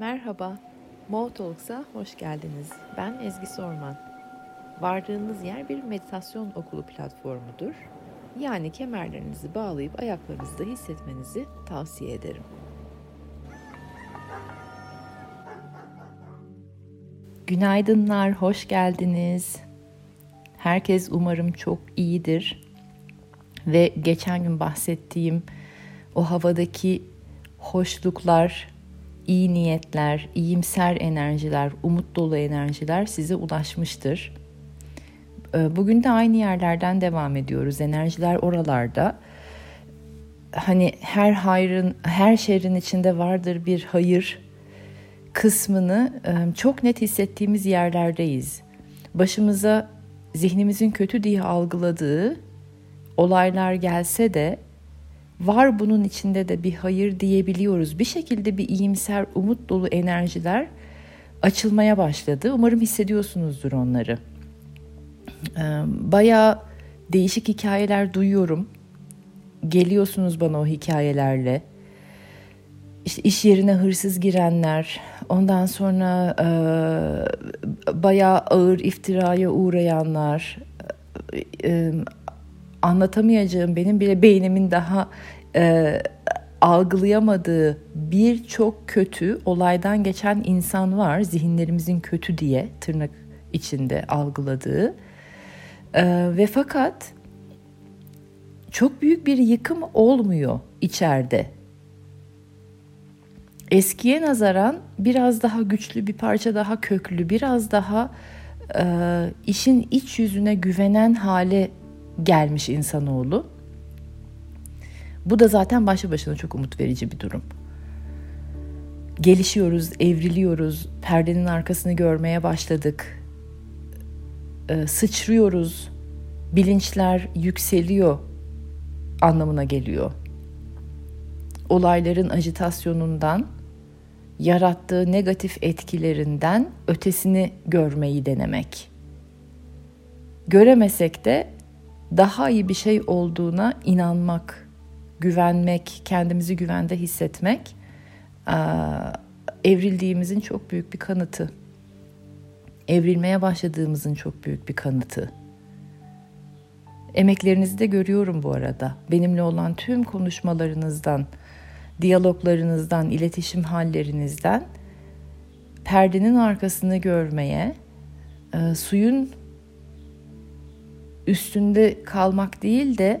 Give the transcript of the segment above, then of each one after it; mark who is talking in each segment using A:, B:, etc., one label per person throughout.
A: Merhaba, Mo hoş geldiniz. Ben Ezgi Sorman. Vardığınız yer bir meditasyon okulu platformudur. Yani kemerlerinizi bağlayıp ayaklarınızda hissetmenizi tavsiye ederim. Günaydınlar, hoş geldiniz. Herkes umarım çok iyidir. Ve geçen gün bahsettiğim o havadaki hoşluklar, iyi niyetler, iyimser enerjiler, umut dolu enerjiler size ulaşmıştır. Ee, bugün de aynı yerlerden devam ediyoruz. Enerjiler oralarda. Hani her hayrın, her şerrin içinde vardır bir hayır kısmını e, çok net hissettiğimiz yerlerdeyiz. Başımıza zihnimizin kötü diye algıladığı olaylar gelse de var bunun içinde de bir hayır diyebiliyoruz. Bir şekilde bir iyimser, umut dolu enerjiler açılmaya başladı. Umarım hissediyorsunuzdur onları. Ee, bayağı değişik hikayeler duyuyorum. Geliyorsunuz bana o hikayelerle. İşte iş yerine hırsız girenler, ondan sonra e, bayağı ağır iftiraya uğrayanlar, e, anlatamayacağım benim bile beynimin daha e, algılayamadığı birçok kötü olaydan geçen insan var zihinlerimizin kötü diye tırnak içinde algıladığı e, ve fakat çok büyük bir yıkım olmuyor içeride. Eskiye nazaran biraz daha güçlü, bir parça daha köklü, biraz daha e, işin iç yüzüne güvenen hale gelmiş insanoğlu. Bu da zaten başlı başına çok umut verici bir durum. Gelişiyoruz, evriliyoruz, perdenin arkasını görmeye başladık. Ee, sıçrıyoruz, bilinçler yükseliyor anlamına geliyor. Olayların ajitasyonundan, yarattığı negatif etkilerinden ötesini görmeyi denemek. Göremesek de daha iyi bir şey olduğuna inanmak, güvenmek, kendimizi güvende hissetmek evrildiğimizin çok büyük bir kanıtı. Evrilmeye başladığımızın çok büyük bir kanıtı. Emeklerinizi de görüyorum bu arada. Benimle olan tüm konuşmalarınızdan, diyaloglarınızdan, iletişim hallerinizden perdenin arkasını görmeye, suyun üstünde kalmak değil de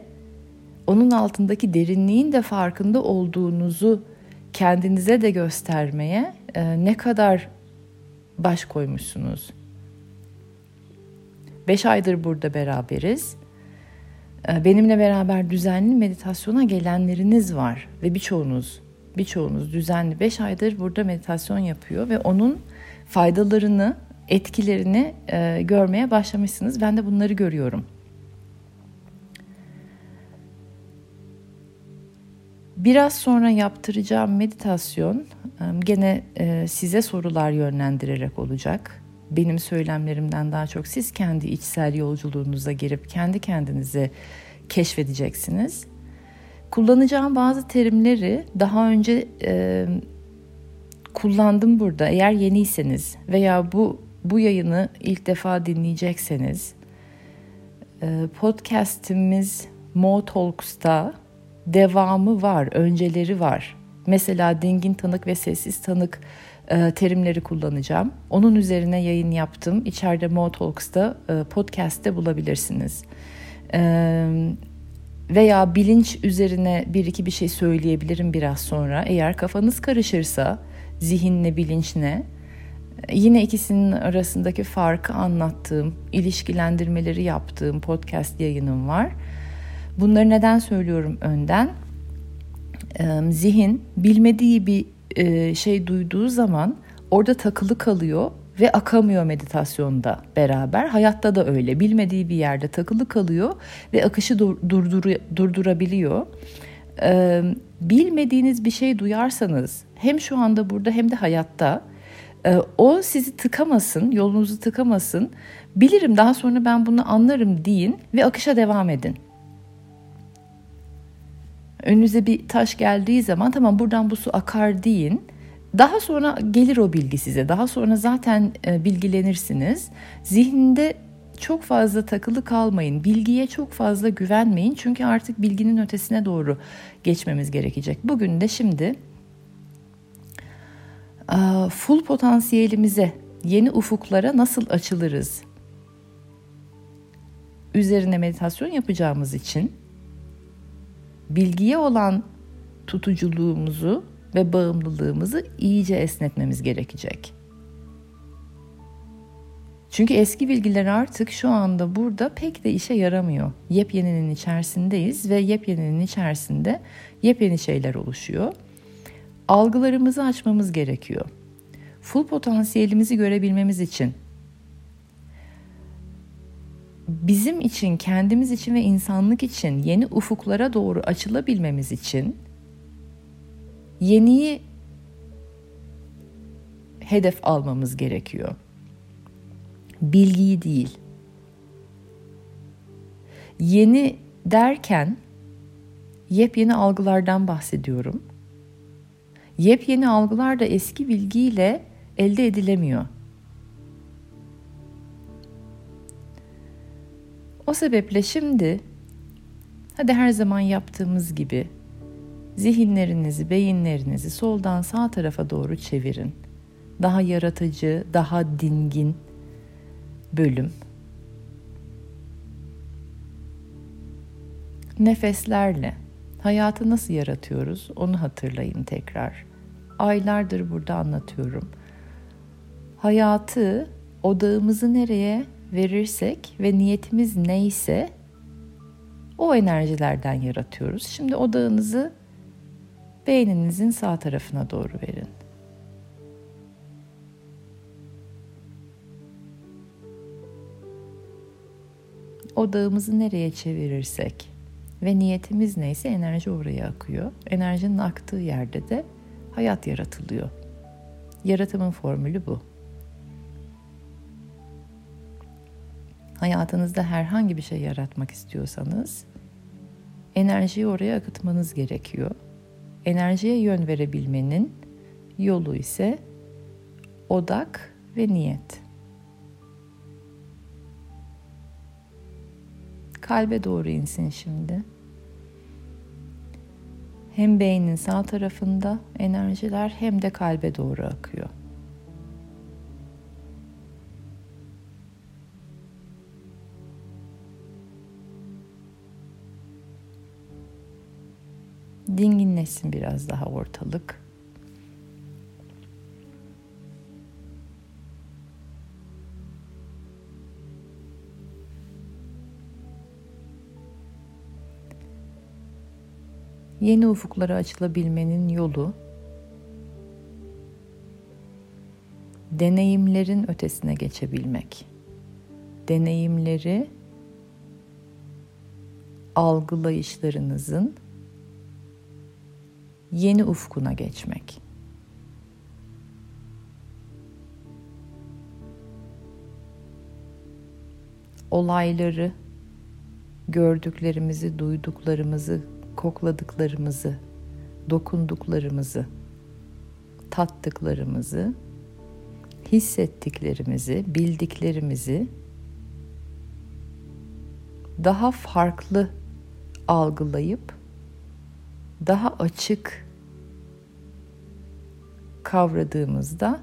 A: onun altındaki derinliğin de farkında olduğunuzu kendinize de göstermeye e, ne kadar baş koymuşsunuz. Beş aydır burada beraberiz. E, benimle beraber düzenli meditasyona gelenleriniz var ve birçoğunuz, birçoğunuz düzenli beş aydır burada meditasyon yapıyor ve onun faydalarını, etkilerini e, görmeye başlamışsınız. Ben de bunları görüyorum. Biraz sonra yaptıracağım meditasyon gene size sorular yönlendirerek olacak. Benim söylemlerimden daha çok siz kendi içsel yolculuğunuza girip kendi kendinizi keşfedeceksiniz. Kullanacağım bazı terimleri daha önce e, kullandım burada. Eğer yeniyseniz veya bu bu yayını ilk defa dinleyecekseniz e, podcast'imiz Mo Talks'ta devamı var, önceleri var. Mesela dingin tanık ve sessiz tanık e, terimleri kullanacağım. Onun üzerine yayın yaptım. İçeride Mo Talks'ta e, podcast'te bulabilirsiniz. E, veya bilinç üzerine bir iki bir şey söyleyebilirim biraz sonra. Eğer kafanız karışırsa zihinle bilinç ne? Yine ikisinin arasındaki farkı anlattığım, ilişkilendirmeleri yaptığım podcast yayınım var. Bunları neden söylüyorum önden? Zihin bilmediği bir şey duyduğu zaman orada takılı kalıyor ve akamıyor meditasyonda beraber. Hayatta da öyle. Bilmediği bir yerde takılı kalıyor ve akışı durdur durdurabiliyor. Bilmediğiniz bir şey duyarsanız hem şu anda burada hem de hayatta o sizi tıkamasın, yolunuzu tıkamasın. Bilirim daha sonra ben bunu anlarım deyin ve akışa devam edin. Önünüze bir taş geldiği zaman tamam buradan bu su akar deyin. Daha sonra gelir o bilgi size. Daha sonra zaten e, bilgilenirsiniz. Zihninde çok fazla takılı kalmayın. Bilgiye çok fazla güvenmeyin. Çünkü artık bilginin ötesine doğru geçmemiz gerekecek. Bugün de şimdi full potansiyelimize, yeni ufuklara nasıl açılırız? Üzerine meditasyon yapacağımız için bilgiye olan tutuculuğumuzu ve bağımlılığımızı iyice esnetmemiz gerekecek. Çünkü eski bilgiler artık şu anda burada pek de işe yaramıyor. Yepyeninin içerisindeyiz ve yepyeninin içerisinde yepyeni şeyler oluşuyor. Algılarımızı açmamız gerekiyor. Full potansiyelimizi görebilmemiz için bizim için, kendimiz için ve insanlık için yeni ufuklara doğru açılabilmemiz için yeniyi hedef almamız gerekiyor. Bilgiyi değil. Yeni derken yepyeni algılardan bahsediyorum. Yepyeni algılar da eski bilgiyle elde edilemiyor. O sebeple şimdi hadi her zaman yaptığımız gibi zihinlerinizi, beyinlerinizi soldan sağ tarafa doğru çevirin. Daha yaratıcı, daha dingin bölüm. Nefeslerle hayatı nasıl yaratıyoruz onu hatırlayın tekrar. Aylardır burada anlatıyorum. Hayatı odağımızı nereye verirsek ve niyetimiz neyse o enerjilerden yaratıyoruz. Şimdi odağınızı beyninizin sağ tarafına doğru verin. Odağımızı nereye çevirirsek ve niyetimiz neyse enerji oraya akıyor. Enerjinin aktığı yerde de hayat yaratılıyor. Yaratımın formülü bu. Hayatınızda herhangi bir şey yaratmak istiyorsanız enerjiyi oraya akıtmanız gerekiyor. Enerjiye yön verebilmenin yolu ise odak ve niyet. Kalbe doğru insin şimdi. Hem beynin sağ tarafında enerjiler hem de kalbe doğru akıyor. Dinginleşsin biraz daha ortalık. Yeni ufuklara açılabilmenin yolu deneyimlerin ötesine geçebilmek. Deneyimleri algılayışlarınızın yeni ufkuna geçmek. Olayları, gördüklerimizi, duyduklarımızı, kokladıklarımızı, dokunduklarımızı, tattıklarımızı, hissettiklerimizi, bildiklerimizi daha farklı algılayıp daha açık kavradığımızda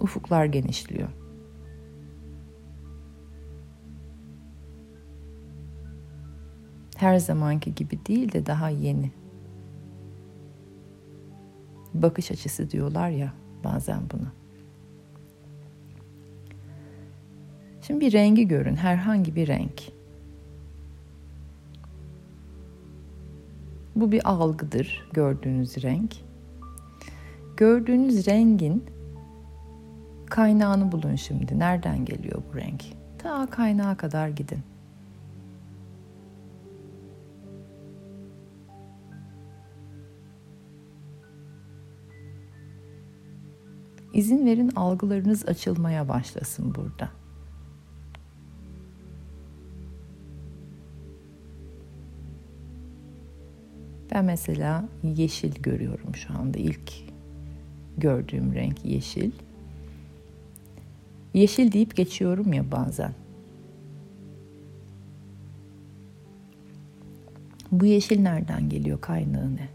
A: ufuklar genişliyor. Her zamanki gibi değil de daha yeni. Bakış açısı diyorlar ya bazen buna. Şimdi bir rengi görün, herhangi bir renk. Bu bir algıdır gördüğünüz renk. Gördüğünüz rengin kaynağını bulun şimdi. Nereden geliyor bu renk? Ta kaynağa kadar gidin. İzin verin algılarınız açılmaya başlasın burada. Ben mesela yeşil görüyorum şu anda ilk gördüğüm renk yeşil. Yeşil deyip geçiyorum ya bazen. Bu yeşil nereden geliyor? Kaynağı ne?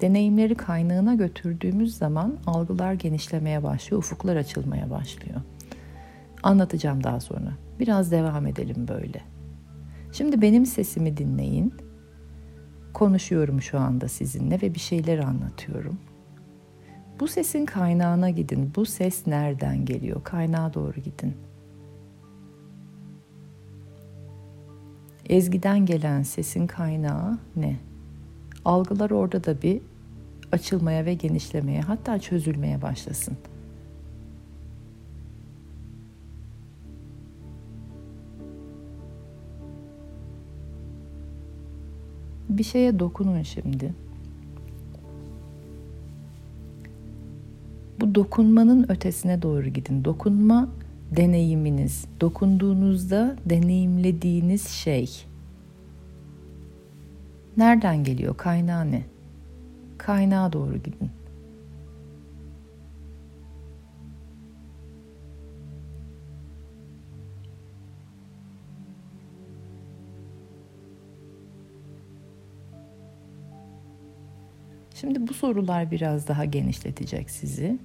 A: Deneyimleri kaynağına götürdüğümüz zaman algılar genişlemeye başlıyor, ufuklar açılmaya başlıyor. Anlatacağım daha sonra. Biraz devam edelim böyle. Şimdi benim sesimi dinleyin. Konuşuyorum şu anda sizinle ve bir şeyler anlatıyorum. Bu sesin kaynağına gidin. Bu ses nereden geliyor? Kaynağa doğru gidin. Ezgiden gelen sesin kaynağı ne? Algılar orada da bir açılmaya ve genişlemeye hatta çözülmeye başlasın. Bir şeye dokunun şimdi. Bu dokunmanın ötesine doğru gidin. Dokunma deneyiminiz, dokunduğunuzda deneyimlediğiniz şey. Nereden geliyor? Kaynağı ne? Kaynağa doğru gidin. Şimdi bu sorular biraz daha genişletecek sizi.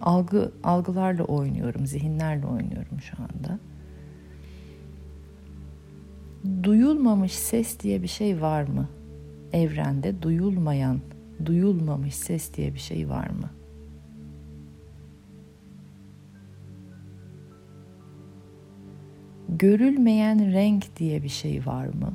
A: Algı algılarla oynuyorum, zihinlerle oynuyorum şu anda. Duyulmamış ses diye bir şey var mı? Evrende duyulmayan, duyulmamış ses diye bir şey var mı? Görülmeyen renk diye bir şey var mı?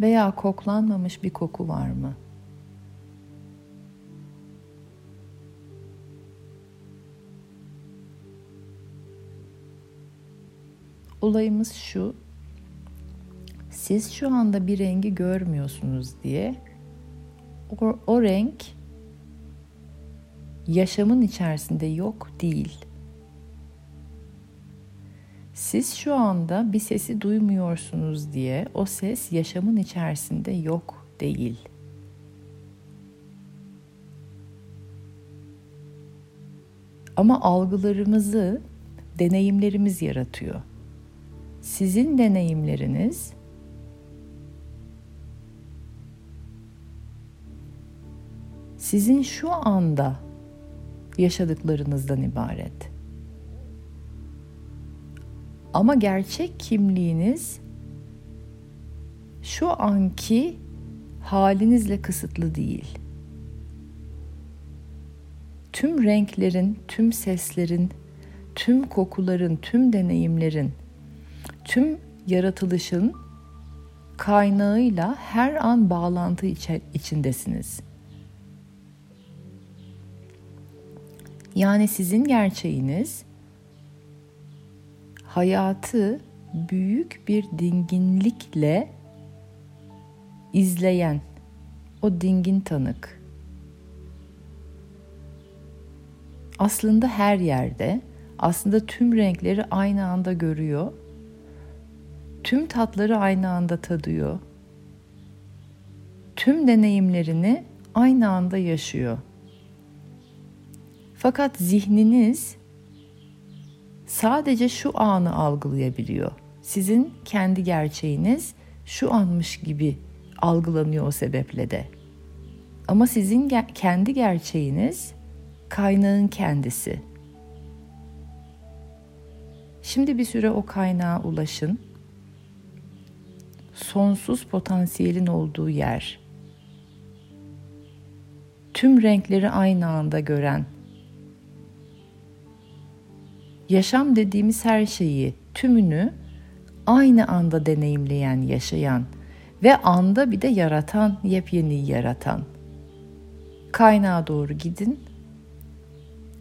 A: Veya koklanmamış bir koku var mı? Olayımız şu. Siz şu anda bir rengi görmüyorsunuz diye o, o renk yaşamın içerisinde yok değil. Siz şu anda bir sesi duymuyorsunuz diye o ses yaşamın içerisinde yok değil. Ama algılarımızı deneyimlerimiz yaratıyor. Sizin deneyimleriniz sizin şu anda yaşadıklarınızdan ibaret. Ama gerçek kimliğiniz şu anki halinizle kısıtlı değil. Tüm renklerin, tüm seslerin, tüm kokuların, tüm deneyimlerin, tüm yaratılışın kaynağıyla her an bağlantı içindesiniz. Yani sizin gerçeğiniz hayatı büyük bir dinginlikle izleyen o dingin tanık. Aslında her yerde, aslında tüm renkleri aynı anda görüyor. Tüm tatları aynı anda tadıyor. Tüm deneyimlerini aynı anda yaşıyor. Fakat zihniniz sadece şu anı algılayabiliyor. Sizin kendi gerçeğiniz şu anmış gibi algılanıyor o sebeple de. Ama sizin ge- kendi gerçeğiniz kaynağın kendisi. Şimdi bir süre o kaynağa ulaşın. Sonsuz potansiyelin olduğu yer. Tüm renkleri aynı anda gören yaşam dediğimiz her şeyi, tümünü aynı anda deneyimleyen, yaşayan ve anda bir de yaratan, yepyeni yaratan. Kaynağa doğru gidin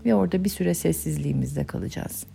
A: ve orada bir süre sessizliğimizde kalacağız.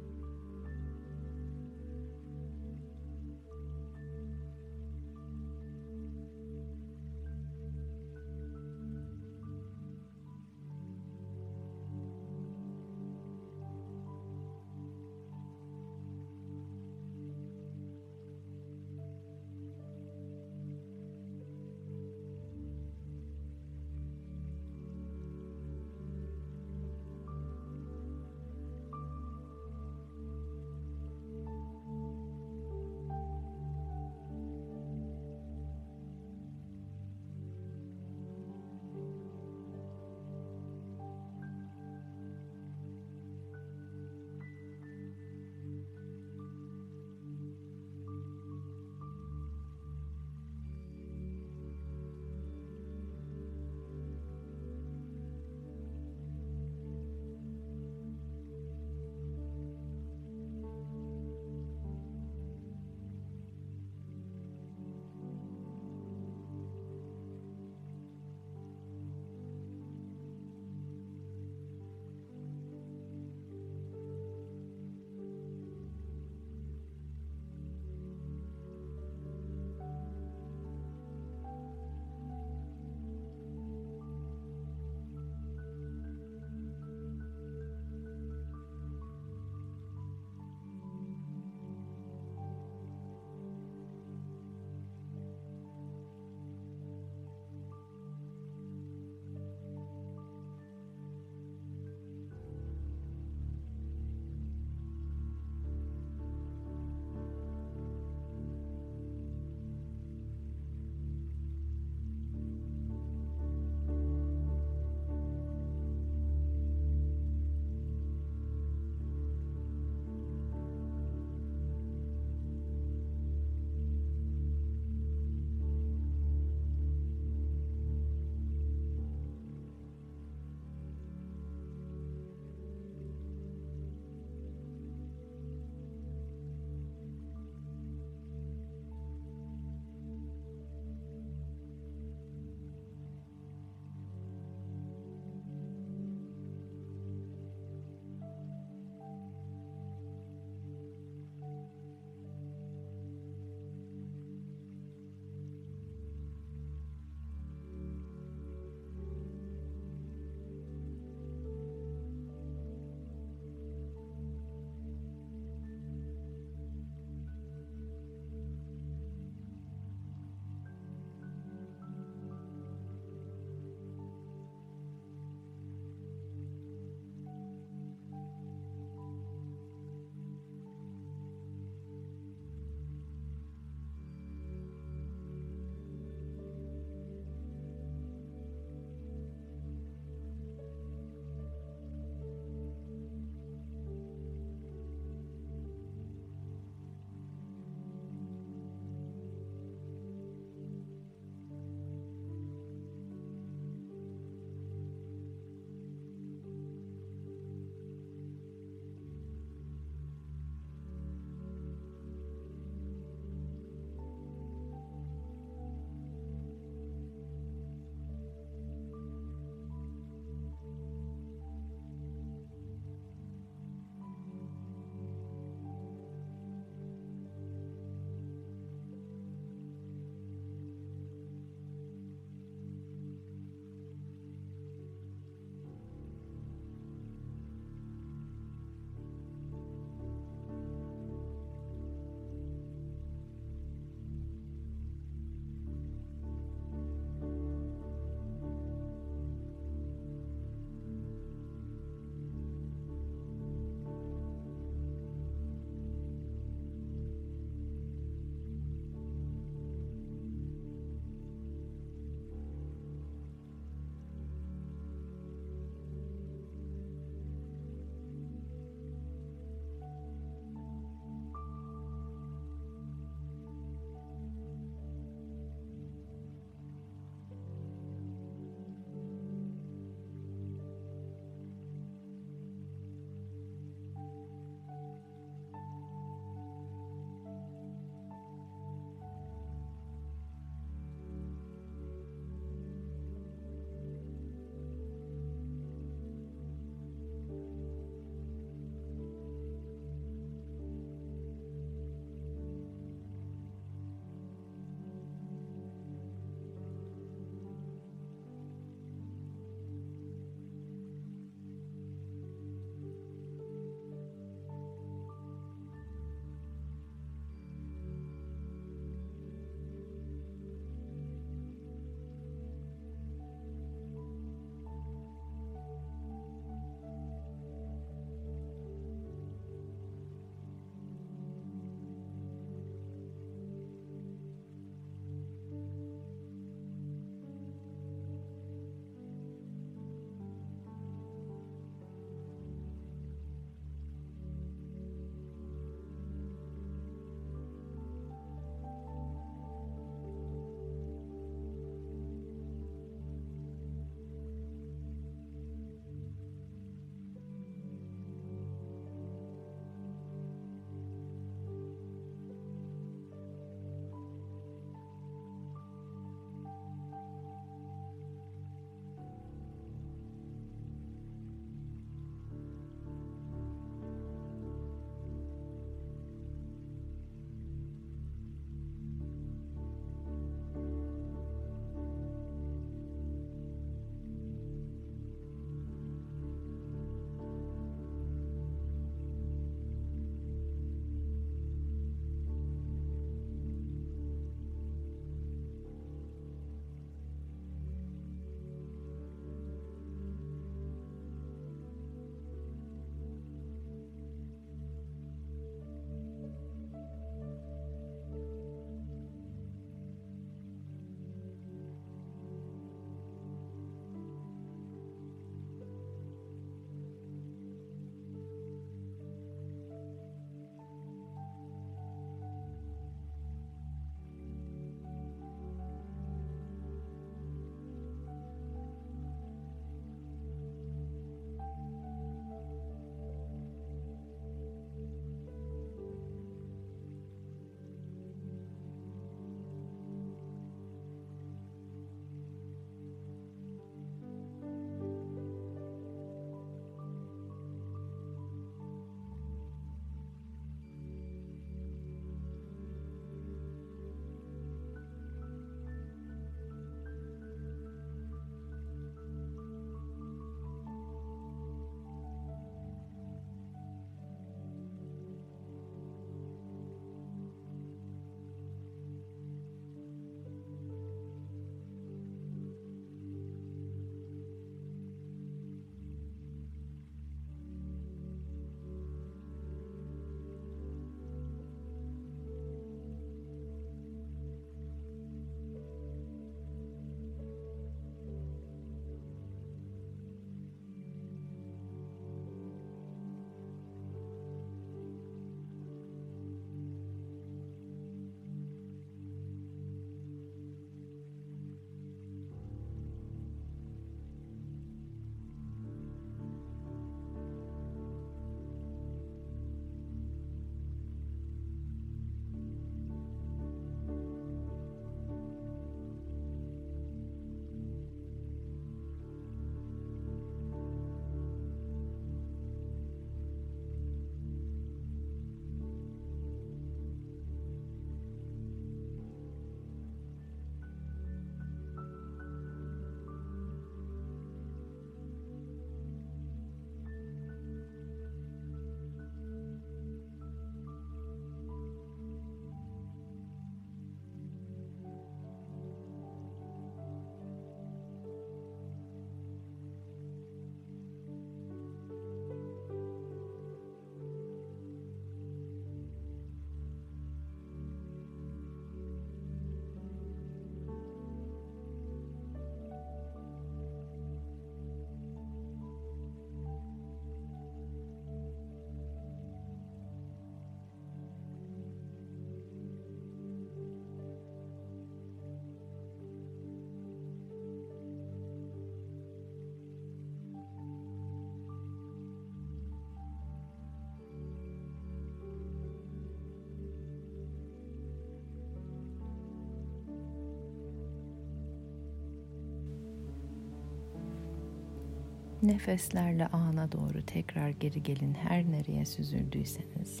A: Nefeslerle ana doğru tekrar geri gelin her nereye süzüldüyseniz.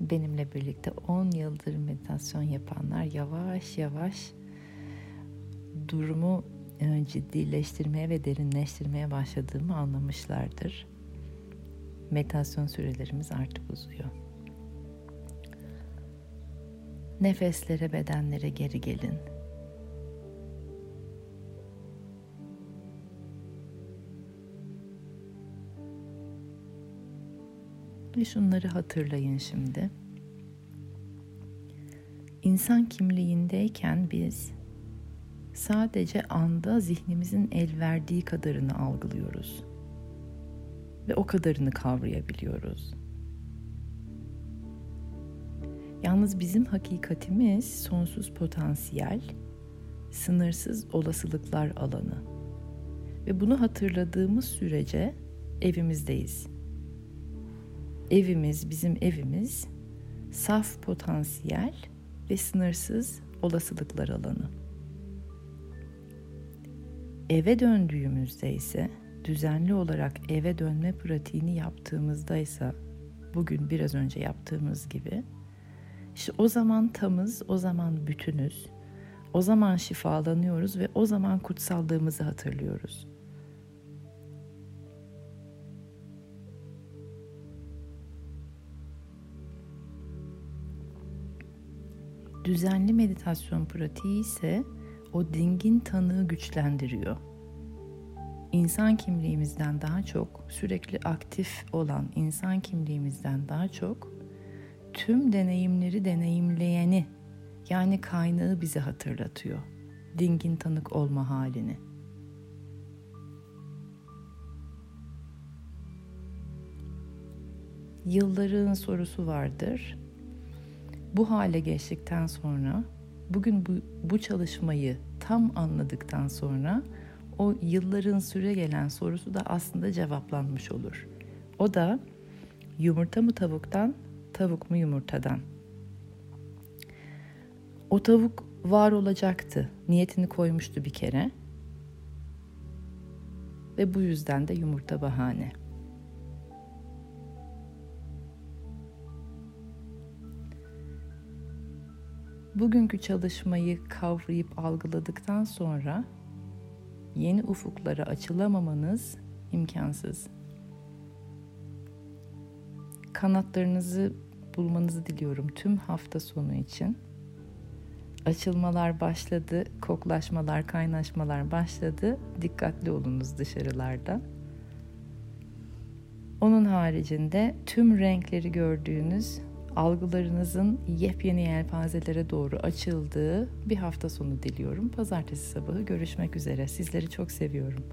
A: Benimle birlikte 10 yıldır meditasyon yapanlar yavaş yavaş durumu e, ciddileştirmeye ve derinleştirmeye başladığımı anlamışlardır. Meditasyon sürelerimiz artık uzuyor. Nefeslere, bedenlere geri gelin. Ve şunları hatırlayın şimdi. İnsan kimliğindeyken biz sadece anda zihnimizin el verdiği kadarını algılıyoruz. Ve o kadarını kavrayabiliyoruz. Yalnız bizim hakikatimiz sonsuz potansiyel, sınırsız olasılıklar alanı. Ve bunu hatırladığımız sürece evimizdeyiz. Evimiz, bizim evimiz saf potansiyel ve sınırsız olasılıklar alanı. Eve döndüğümüzde ise düzenli olarak eve dönme pratiğini yaptığımızda ise bugün biraz önce yaptığımız gibi işte o zaman tamız, o zaman bütünüz. O zaman şifalanıyoruz ve o zaman kutsallığımızı hatırlıyoruz. Düzenli meditasyon pratiği ise o dingin tanığı güçlendiriyor. İnsan kimliğimizden daha çok sürekli aktif olan insan kimliğimizden daha çok tüm deneyimleri deneyimleyeni yani kaynağı bize hatırlatıyor. Dingin tanık olma halini. Yılların sorusu vardır. Bu hale geçtikten sonra bugün bu, bu çalışmayı tam anladıktan sonra o yılların süre gelen sorusu da aslında cevaplanmış olur. O da yumurta mı tavuktan, tavuk mu yumurtadan? O tavuk var olacaktı. Niyetini koymuştu bir kere. Ve bu yüzden de yumurta bahane. Bugünkü çalışmayı kavrayıp algıladıktan sonra yeni ufuklara açılamamanız imkansız. Kanatlarınızı bulmanızı diliyorum tüm hafta sonu için. Açılmalar başladı, koklaşmalar, kaynaşmalar başladı. Dikkatli olunuz dışarılarda. Onun haricinde tüm renkleri gördüğünüz algılarınızın yepyeni yelpazelere doğru açıldığı bir hafta sonu diliyorum. Pazartesi sabahı görüşmek üzere. Sizleri çok seviyorum.